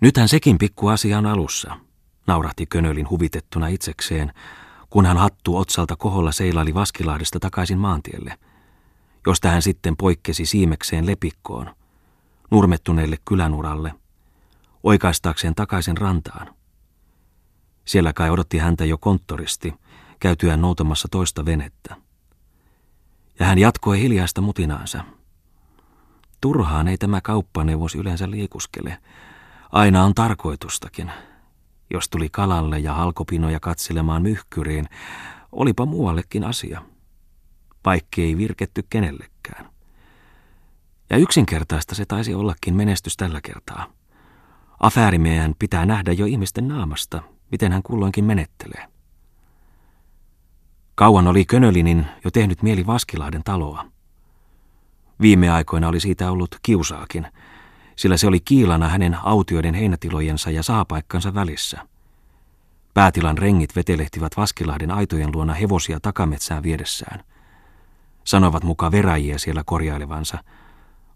Nythän sekin pikku asia on alussa, naurahti Könölin huvitettuna itsekseen, kun hän hattu otsalta koholla seilaili Vaskilahdesta takaisin maantielle, josta hän sitten poikkesi siimekseen lepikkoon, nurmettuneelle kylänuralle, oikaistaakseen takaisin rantaan. Siellä kai odotti häntä jo konttoristi, käytyään noutamassa toista venettä. Ja hän jatkoi hiljaista mutinaansa. Turhaan ei tämä kauppaneuvos yleensä liikuskele. Aina on tarkoitustakin. Jos tuli kalalle ja halkopinoja katselemaan myhkyriin, olipa muuallekin asia. Vaikka ei virketty kenellekään. Ja yksinkertaista se taisi ollakin menestys tällä kertaa. Afäärimiehen pitää nähdä jo ihmisten naamasta, miten hän kulloinkin menettelee. Kauan oli Könölinin jo tehnyt mieli Vaskilahden taloa. Viime aikoina oli siitä ollut kiusaakin, sillä se oli kiilana hänen autioiden heinätilojensa ja saapaikkansa välissä. Päätilan rengit vetelehtivät Vaskilahden aitojen luona hevosia takametsään viedessään. Sanovat mukaan veräjiä siellä korjailevansa,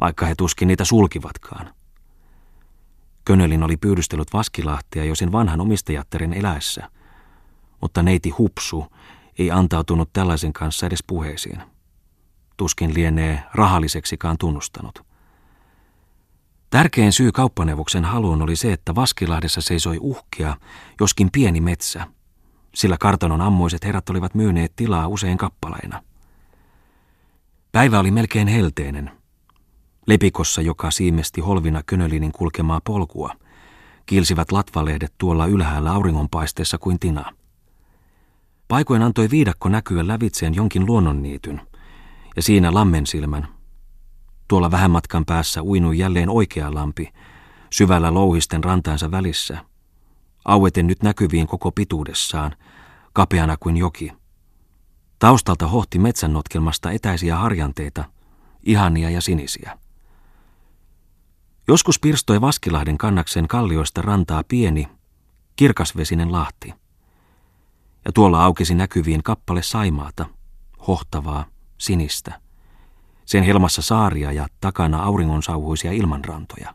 vaikka he tuskin niitä sulkivatkaan. Könölin oli pyydystellyt Vaskilahtia jo sen vanhan omistajattaren eläessä, mutta neiti Hupsu ei antautunut tällaisen kanssa edes puheisiin. Tuskin lienee rahalliseksikaan tunnustanut. Tärkein syy kauppaneuvoksen haluun oli se, että Vaskilahdessa seisoi uhkia, joskin pieni metsä, sillä kartanon ammoiset herrat olivat myyneet tilaa usein kappaleina. Päivä oli melkein helteinen. Lepikossa, joka siimesti Holvina Könölinin kulkemaa polkua, kiilsivät latvalehdet tuolla ylhäällä auringonpaisteessa kuin tina. Paikoin antoi viidakko näkyä lävitseen jonkin luonnonniityn, ja siinä lammen silmän. Tuolla vähän matkan päässä uinui jälleen oikea lampi, syvällä louhisten rantaansa välissä, aueten nyt näkyviin koko pituudessaan, kapeana kuin joki. Taustalta hohti metsännotkelmasta etäisiä harjanteita, ihania ja sinisiä. Joskus pirstoi Vaskilahden kannaksen kallioista rantaa pieni, kirkasvesinen lahti. Ja tuolla aukesi näkyviin kappale saimaata, hohtavaa, sinistä. Sen helmassa saaria ja takana auringonsauhuisia ilmanrantoja.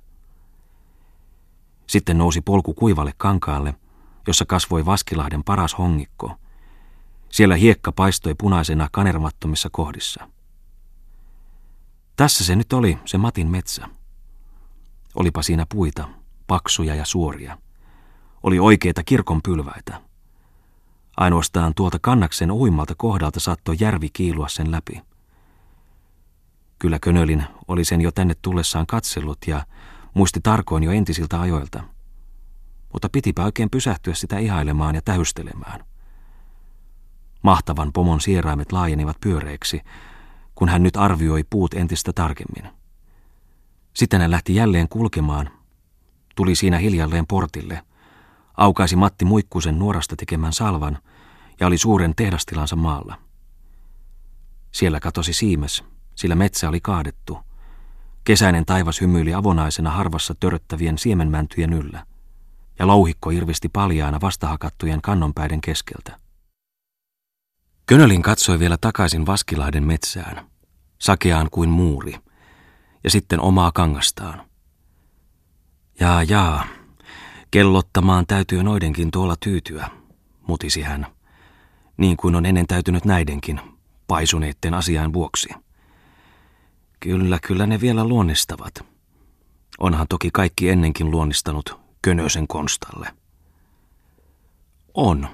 Sitten nousi polku kuivalle kankaalle, jossa kasvoi Vaskilahden paras hongikko. Siellä hiekka paistoi punaisena kanermattomissa kohdissa. Tässä se nyt oli, se Matin metsä. Olipa siinä puita, paksuja ja suoria. Oli oikeita kirkon pylväitä. Ainoastaan tuolta kannaksen uimmalta kohdalta saattoi järvi kiilua sen läpi. Kyllä Könölin oli sen jo tänne tullessaan katsellut ja muisti tarkoin jo entisiltä ajoilta. Mutta pitipä oikein pysähtyä sitä ihailemaan ja tähystelemään. Mahtavan pomon sieraimet laajenivat pyöreiksi, kun hän nyt arvioi puut entistä tarkemmin. Sitten hän lähti jälleen kulkemaan. Tuli siinä hiljalleen portille. Aukaisi Matti Muikkusen nuorasta tekemän salvan ja oli suuren tehdastilansa maalla. Siellä katosi siimes, sillä metsä oli kaadettu. Kesäinen taivas hymyili avonaisena harvassa töröttävien siemenmäntyjen yllä, ja louhikko irvisti paljaana vastahakattujen kannonpäiden keskeltä. Könölin katsoi vielä takaisin Vaskilahden metsään, sakeaan kuin muuri – ja sitten omaa kangastaan. Jaa, jaa, kellottamaan täytyy noidenkin tuolla tyytyä, mutisi hän, niin kuin on ennen täytynyt näidenkin, paisuneitten asian vuoksi. Kyllä, kyllä ne vielä luonnistavat. Onhan toki kaikki ennenkin luonnistanut Könösen konstalle. On,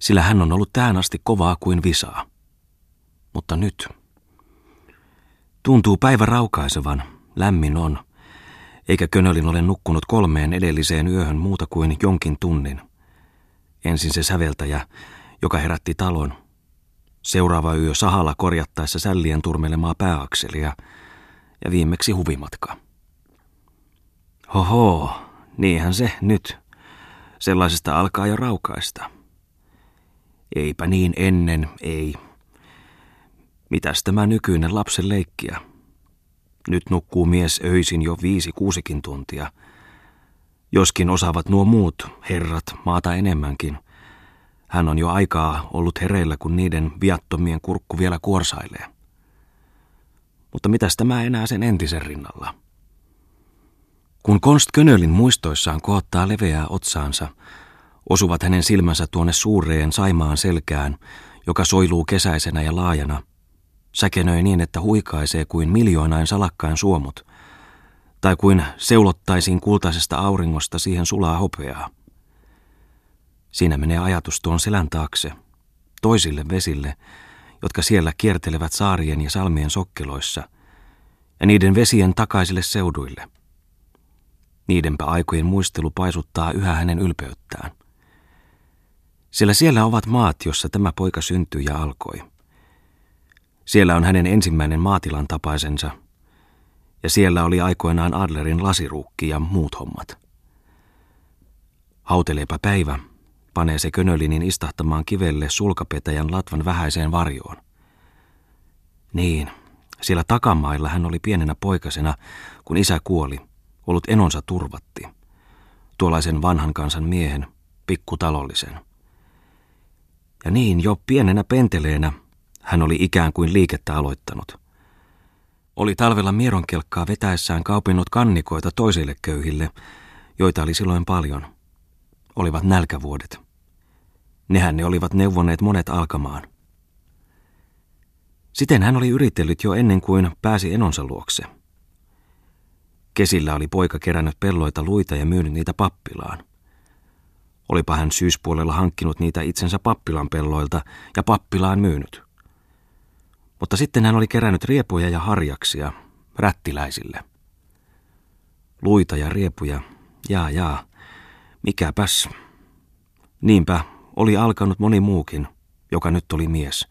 sillä hän on ollut tähän asti kovaa kuin visaa. Mutta nyt... Tuntuu päivä raukaisevan, lämmin on, eikä Könölin ole nukkunut kolmeen edelliseen yöhön muuta kuin jonkin tunnin. Ensin se säveltäjä, joka herätti talon. Seuraava yö sahalla korjattaessa sällien turmelemaa pääakselia ja viimeksi huvimatka. Hoho, niinhän se nyt. Sellaisesta alkaa jo raukaista. Eipä niin ennen, ei. Mitäs tämä nykyinen lapsen leikkiä? Nyt nukkuu mies öisin jo viisi kuusikin tuntia. Joskin osaavat nuo muut herrat maata enemmänkin. Hän on jo aikaa ollut hereillä, kun niiden viattomien kurkku vielä kuorsailee. Mutta mitäs tämä enää sen entisen rinnalla? Kun Konst Könölin muistoissaan kohottaa leveää otsaansa, osuvat hänen silmänsä tuonne suureen Saimaan selkään, joka soiluu kesäisenä ja laajana, säkenöi niin, että huikaisee kuin miljoonain salakkain suomut, tai kuin seulottaisiin kultaisesta auringosta siihen sulaa hopeaa. Siinä menee ajatus tuon selän taakse, toisille vesille, jotka siellä kiertelevät saarien ja salmien sokkeloissa, ja niiden vesien takaisille seuduille. Niidenpä aikojen muistelu paisuttaa yhä hänen ylpeyttään. Sillä siellä ovat maat, jossa tämä poika syntyi ja alkoi. Siellä on hänen ensimmäinen maatilan tapaisensa, ja siellä oli aikoinaan Adlerin lasiruukki ja muut hommat. Hauteleepa päivä, panee se könölinin istahtamaan kivelle sulkapetäjän latvan vähäiseen varjoon. Niin, siellä takamailla hän oli pienenä poikasena, kun isä kuoli, ollut enonsa turvatti. Tuollaisen vanhan kansan miehen, pikkutalollisen. Ja niin jo pienenä penteleenä hän oli ikään kuin liikettä aloittanut. Oli talvella mieronkelkkaa vetäessään kaupinnut kannikoita toisille köyhille, joita oli silloin paljon. Olivat nälkävuodet. Nehän ne olivat neuvoneet monet alkamaan. Siten hän oli yritellyt jo ennen kuin pääsi enonsa luokse. Kesillä oli poika kerännyt pelloita luita ja myynyt niitä pappilaan. Olipa hän syyspuolella hankkinut niitä itsensä pappilan pelloilta ja pappilaan myynyt. Mutta sitten hän oli kerännyt riepuja ja harjaksia rättiläisille. Luita ja riepuja, jaa jaa, mikäpäs. Niinpä oli alkanut moni muukin, joka nyt oli mies.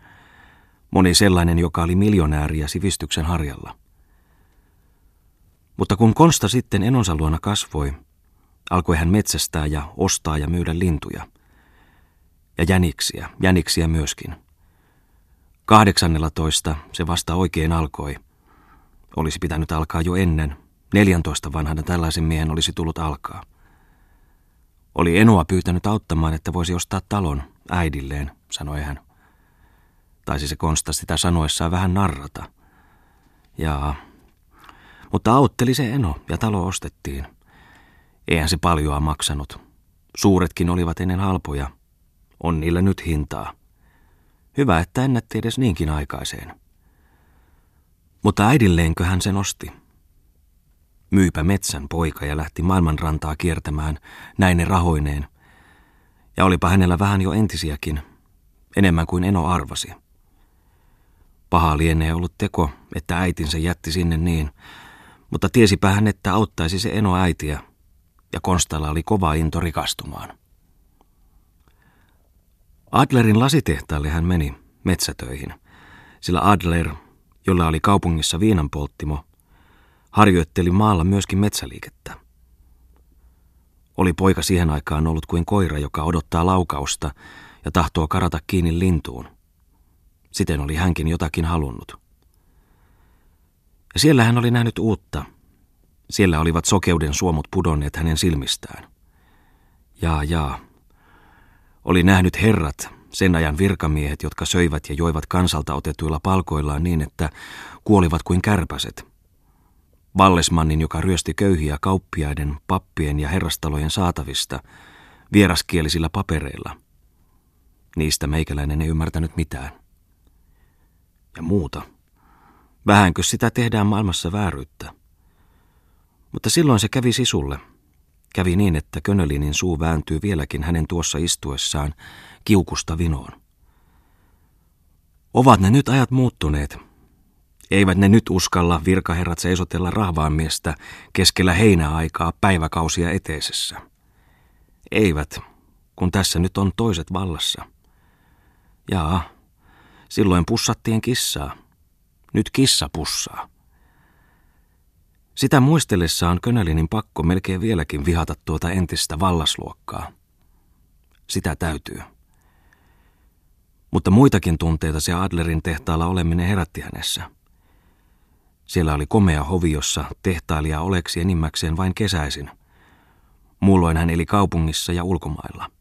Moni sellainen, joka oli miljonääri ja sivistyksen harjalla. Mutta kun Konsta sitten enonsa luona kasvoi, alkoi hän metsästää ja ostaa ja myydä lintuja. Ja jäniksiä, jäniksiä myöskin. Kahdeksannella toista se vasta oikein alkoi. Olisi pitänyt alkaa jo ennen. 14 vanhana tällaisen miehen olisi tullut alkaa. Oli Enoa pyytänyt auttamaan, että voisi ostaa talon äidilleen, sanoi hän. Taisi se Konsta sitä sanoessaan vähän narrata. Jaa. Mutta autteli se Eno ja talo ostettiin. Eihän se paljoa maksanut. Suuretkin olivat ennen halpoja. On niillä nyt hintaa. Hyvä, että ennätti edes niinkin aikaiseen. Mutta äidilleenkö hän sen osti? Myypä metsän poika ja lähti maailmanrantaa kiertämään näine rahoineen. Ja olipa hänellä vähän jo entisiäkin, enemmän kuin Eno arvasi. Paha lienee ollut teko, että äitinsä jätti sinne niin, mutta tiesipä hän, että auttaisi se Eno äitiä, ja Konstalla oli kova into rikastumaan. Adlerin lasitehtaalle hän meni metsätöihin, sillä Adler, jolla oli kaupungissa viinanpolttimo, harjoitteli maalla myöskin metsäliikettä. Oli poika siihen aikaan ollut kuin koira, joka odottaa laukausta ja tahtoo karata kiinni lintuun. Siten oli hänkin jotakin halunnut. Ja siellä hän oli nähnyt uutta. Siellä olivat sokeuden suomut pudonneet hänen silmistään. Jaa, jaa. Oli nähnyt herrat, sen ajan virkamiehet, jotka söivät ja joivat kansalta otetuilla palkoillaan niin, että kuolivat kuin kärpäset – Vallesmannin, joka ryösti köyhiä kauppiaiden, pappien ja herrastalojen saatavista vieraskielisillä papereilla. Niistä meikäläinen ei ymmärtänyt mitään. Ja muuta. Vähänkö sitä tehdään maailmassa vääryyttä? Mutta silloin se kävi sisulle. Kävi niin, että Könölinin suu vääntyy vieläkin hänen tuossa istuessaan kiukusta vinoon. Ovat ne nyt ajat muuttuneet, eivät ne nyt uskalla virkaherrat seisotella rahvaanmiestä keskellä heinäaikaa päiväkausia eteisessä. Eivät, kun tässä nyt on toiset vallassa. Jaa, silloin pussattiin kissaa. Nyt kissa pussaa. Sitä muistellessaan Könälinin pakko melkein vieläkin vihata tuota entistä vallasluokkaa. Sitä täytyy. Mutta muitakin tunteita se Adlerin tehtaalla oleminen herätti hänessä – siellä oli komea hovi, jossa tehtailija oleksi enimmäkseen vain kesäisin. Muulloin hän eli kaupungissa ja ulkomailla.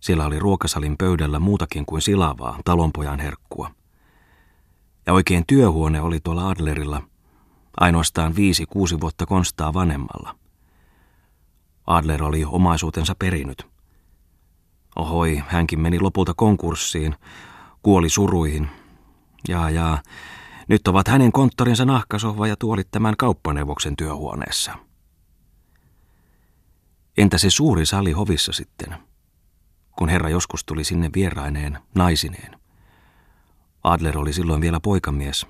Siellä oli ruokasalin pöydällä muutakin kuin silavaa, talonpojan herkkua. Ja oikein työhuone oli tuolla Adlerilla, ainoastaan viisi kuusi vuotta Konstaa vanhemmalla. Adler oli omaisuutensa perinyt. Ohoi, hänkin meni lopulta konkurssiin, kuoli suruihin. Ja ja, nyt ovat hänen konttorinsa nahkasohva ja tuolit tämän kauppaneuvoksen työhuoneessa. Entä se suuri sali hovissa sitten, kun herra joskus tuli sinne vieraineen, naisineen? Adler oli silloin vielä poikamies.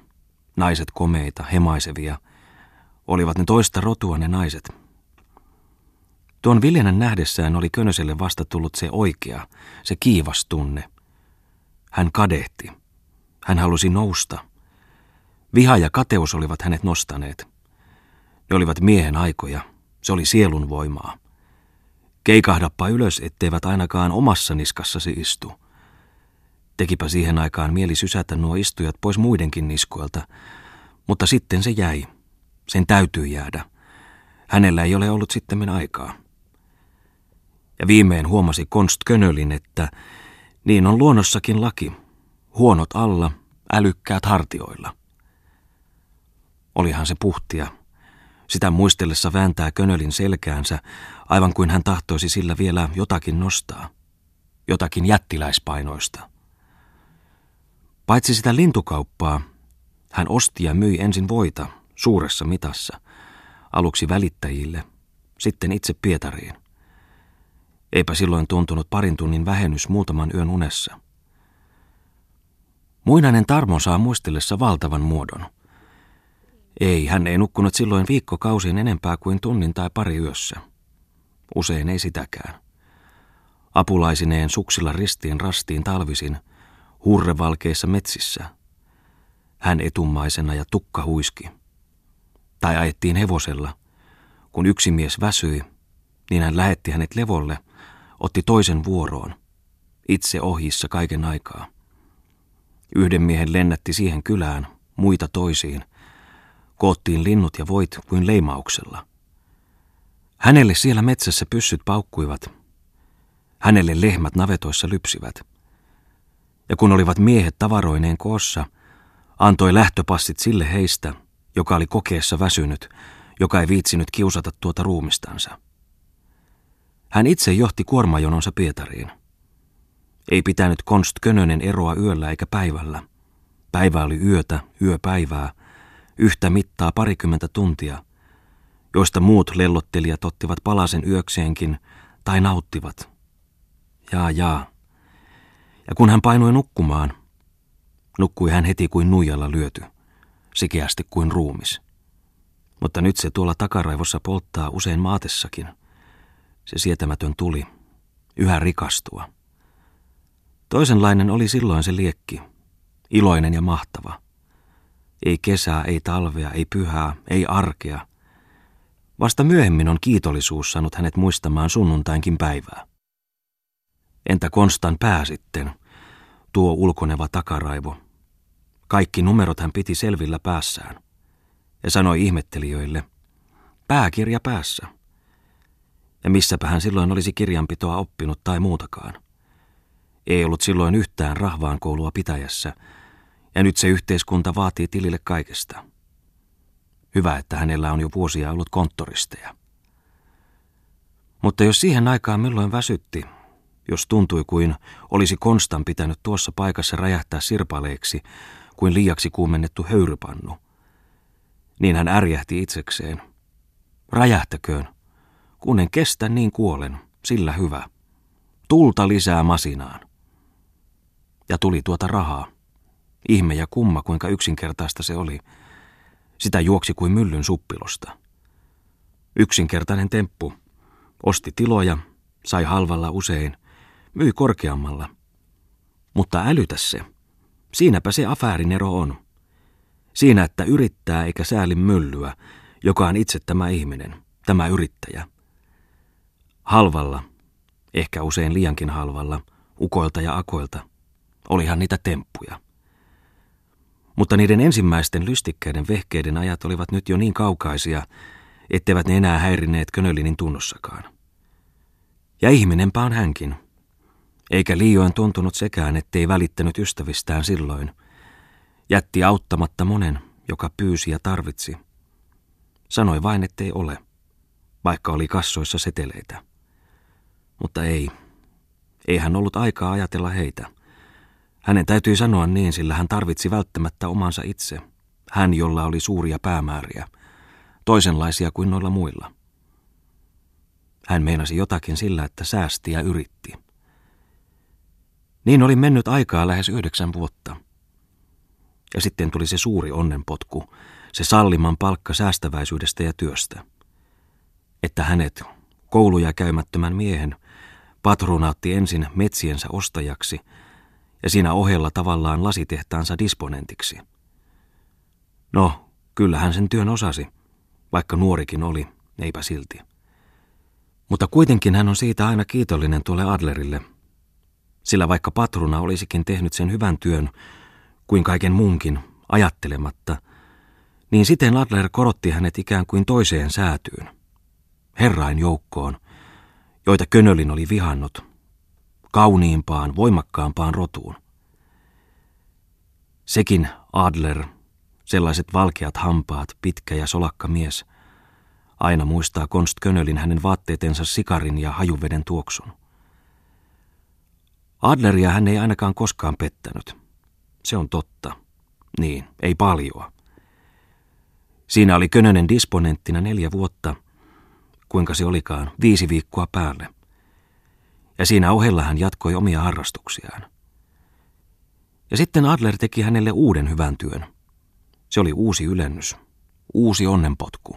Naiset komeita, hemaisevia. Olivat ne toista rotua ne naiset. Tuon Viljanen nähdessään oli Könöselle vasta tullut se oikea, se kiivas tunne. Hän kadehti. Hän halusi nousta. Viha ja kateus olivat hänet nostaneet. Ne olivat miehen aikoja. Se oli sielun voimaa. Keikahdappa ylös, etteivät ainakaan omassa niskassasi istu. Tekipä siihen aikaan mieli sysätä nuo istujat pois muidenkin niskoilta, mutta sitten se jäi. Sen täytyy jäädä. Hänellä ei ole ollut sitten aikaa. Ja viimein huomasi Konst Könölin, että niin on luonnossakin laki. Huonot alla, älykkäät hartioilla. Olihan se puhtia. Sitä muistellessa vääntää Könölin selkäänsä, aivan kuin hän tahtoisi sillä vielä jotakin nostaa. Jotakin jättiläispainoista. Paitsi sitä lintukauppaa, hän osti ja myi ensin voita suuressa mitassa, aluksi välittäjille, sitten itse Pietariin. Eipä silloin tuntunut parin tunnin vähennys muutaman yön unessa. Muinainen Tarmo saa muistellessa valtavan muodon. Ei, hän ei nukkunut silloin viikkokausiin enempää kuin tunnin tai pari yössä. Usein ei sitäkään. Apulaisineen suksilla ristiin rastiin talvisin – hurrevalkeissa metsissä. Hän etummaisena ja tukka huiski. Tai ajettiin hevosella. Kun yksi mies väsyi, niin hän lähetti hänet levolle, otti toisen vuoroon. Itse ohissa kaiken aikaa. Yhden miehen lennätti siihen kylään, muita toisiin. Koottiin linnut ja voit kuin leimauksella. Hänelle siellä metsässä pyssyt paukkuivat. Hänelle lehmät navetoissa lypsivät – ja kun olivat miehet tavaroineen koossa, antoi lähtöpassit sille heistä, joka oli kokeessa väsynyt, joka ei viitsinyt kiusata tuota ruumistansa. Hän itse johti kuormajononsa Pietariin. Ei pitänyt Konst Könönen eroa yöllä eikä päivällä. Päivä oli yötä, yöpäivää, yhtä mittaa parikymmentä tuntia, joista muut lellottelijat ottivat palasen yökseenkin tai nauttivat. Jaa, jaa. Ja kun hän painui nukkumaan, nukkui hän heti kuin nuijalla lyöty, sikeästi kuin ruumis. Mutta nyt se tuolla takaraivossa polttaa usein maatessakin. Se sietämätön tuli, yhä rikastua. Toisenlainen oli silloin se liekki, iloinen ja mahtava. Ei kesää, ei talvea, ei pyhää, ei arkea. Vasta myöhemmin on kiitollisuus saanut hänet muistamaan sunnuntainkin päivää. Entä Konstan pää sitten? Tuo ulkoneva takaraivo. Kaikki numerot hän piti selvillä päässään. Ja sanoi ihmettelijöille, pääkirja päässä. Ja missäpä hän silloin olisi kirjanpitoa oppinut tai muutakaan. Ei ollut silloin yhtään rahvaan koulua pitäjässä, ja nyt se yhteiskunta vaatii tilille kaikesta. Hyvä, että hänellä on jo vuosia ollut konttoristeja. Mutta jos siihen aikaan milloin väsytti, jos tuntui kuin olisi Konstan pitänyt tuossa paikassa räjähtää sirpaleeksi kuin liiaksi kuumennettu höyrypannu. Niin hän ärjähti itsekseen. Räjähtäköön. Kun en kestä, niin kuolen. Sillä hyvä. Tulta lisää masinaan. Ja tuli tuota rahaa. Ihme ja kumma, kuinka yksinkertaista se oli. Sitä juoksi kuin myllyn suppilosta. Yksinkertainen temppu. Osti tiloja, sai halvalla usein, myi korkeammalla. Mutta älytä se. Siinäpä se afäärin ero on. Siinä, että yrittää eikä sääli myllyä, joka on itse tämä ihminen, tämä yrittäjä. Halvalla, ehkä usein liiankin halvalla, ukoilta ja akoilta, olihan niitä temppuja. Mutta niiden ensimmäisten lystikkäiden vehkeiden ajat olivat nyt jo niin kaukaisia, etteivät ne enää häirineet Könölinin tunnossakaan. Ja ihminenpä on hänkin, eikä liioin tuntunut sekään, ettei välittänyt ystävistään silloin. Jätti auttamatta monen, joka pyysi ja tarvitsi. Sanoi vain, ettei ole, vaikka oli kassoissa seteleitä. Mutta ei. Ei hän ollut aikaa ajatella heitä. Hänen täytyi sanoa niin, sillä hän tarvitsi välttämättä omansa itse. Hän, jolla oli suuria päämääriä, toisenlaisia kuin noilla muilla. Hän meinasi jotakin sillä, että säästi ja yritti. Niin oli mennyt aikaa lähes yhdeksän vuotta. Ja sitten tuli se suuri onnenpotku, se salliman palkka säästäväisyydestä ja työstä. Että hänet, kouluja käymättömän miehen, patronaatti ensin metsiensä ostajaksi ja siinä ohella tavallaan lasitehtaansa disponentiksi. No, kyllä hän sen työn osasi, vaikka nuorikin oli, eipä silti. Mutta kuitenkin hän on siitä aina kiitollinen tuolle Adlerille, sillä vaikka patruna olisikin tehnyt sen hyvän työn, kuin kaiken muunkin, ajattelematta, niin siten Adler korotti hänet ikään kuin toiseen säätyyn, herrain joukkoon, joita Könölin oli vihannut, kauniimpaan, voimakkaampaan rotuun. Sekin Adler, sellaiset valkeat hampaat, pitkä ja solakka mies, aina muistaa Konst Könölin hänen vaatteetensa sikarin ja hajuveden tuoksun. Adleria hän ei ainakaan koskaan pettänyt. Se on totta. Niin, ei paljoa. Siinä oli Könönen disponenttina neljä vuotta, kuinka se olikaan, viisi viikkoa päälle. Ja siinä ohella hän jatkoi omia harrastuksiaan. Ja sitten Adler teki hänelle uuden hyvän työn. Se oli uusi ylennys, uusi onnenpotku.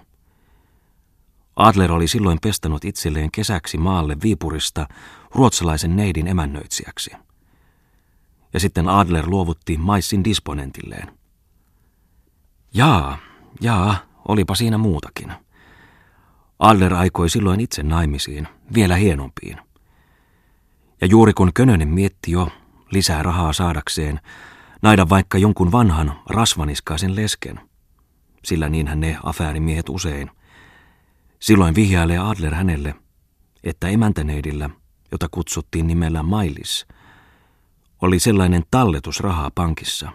Adler oli silloin pestanut itselleen kesäksi maalle Viipurista ruotsalaisen neidin emännöitsijäksi. Ja sitten Adler luovutti maissin disponentilleen. Jaa, jaa, olipa siinä muutakin. Adler aikoi silloin itse naimisiin, vielä hienompiin. Ja juuri kun Könönen mietti jo lisää rahaa saadakseen, naida vaikka jonkun vanhan rasvaniskaisen lesken, sillä niinhän ne afäärimiehet usein, Silloin vihjailee Adler hänelle, että emäntäneidillä, jota kutsuttiin nimellä Mailis, oli sellainen talletus rahaa pankissa.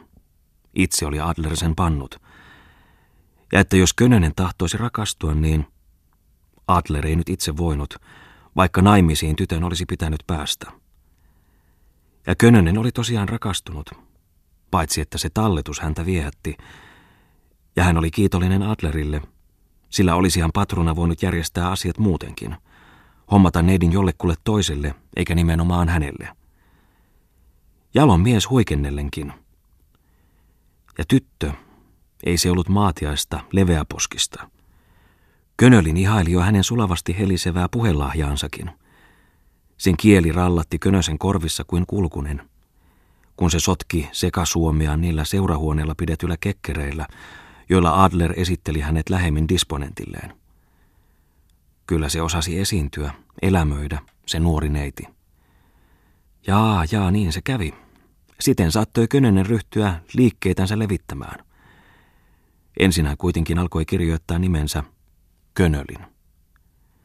Itse oli Adler sen pannut. Ja että jos Könönen tahtoisi rakastua, niin Adler ei nyt itse voinut, vaikka naimisiin tytön olisi pitänyt päästä. Ja Könönen oli tosiaan rakastunut, paitsi että se talletus häntä viehätti, ja hän oli kiitollinen Adlerille – sillä olisihan patruna voinut järjestää asiat muutenkin. Hommata neidin jollekulle toiselle, eikä nimenomaan hänelle. Jalon mies huikennellenkin. Ja tyttö, ei se ollut maatiaista, leveäposkista. Könölin ihaili jo hänen sulavasti helisevää puhelahjaansakin. Sen kieli rallatti Könösen korvissa kuin kulkunen. Kun se sotki sekasuomia niillä seurahuoneella pidetyillä kekkereillä, joilla Adler esitteli hänet lähemmin disponentilleen. Kyllä se osasi esiintyä, elämöidä, se nuori neiti. Jaa, jaa, niin se kävi. Siten saattoi Könönen ryhtyä liikkeitänsä levittämään. Ensin hän kuitenkin alkoi kirjoittaa nimensä Könölin.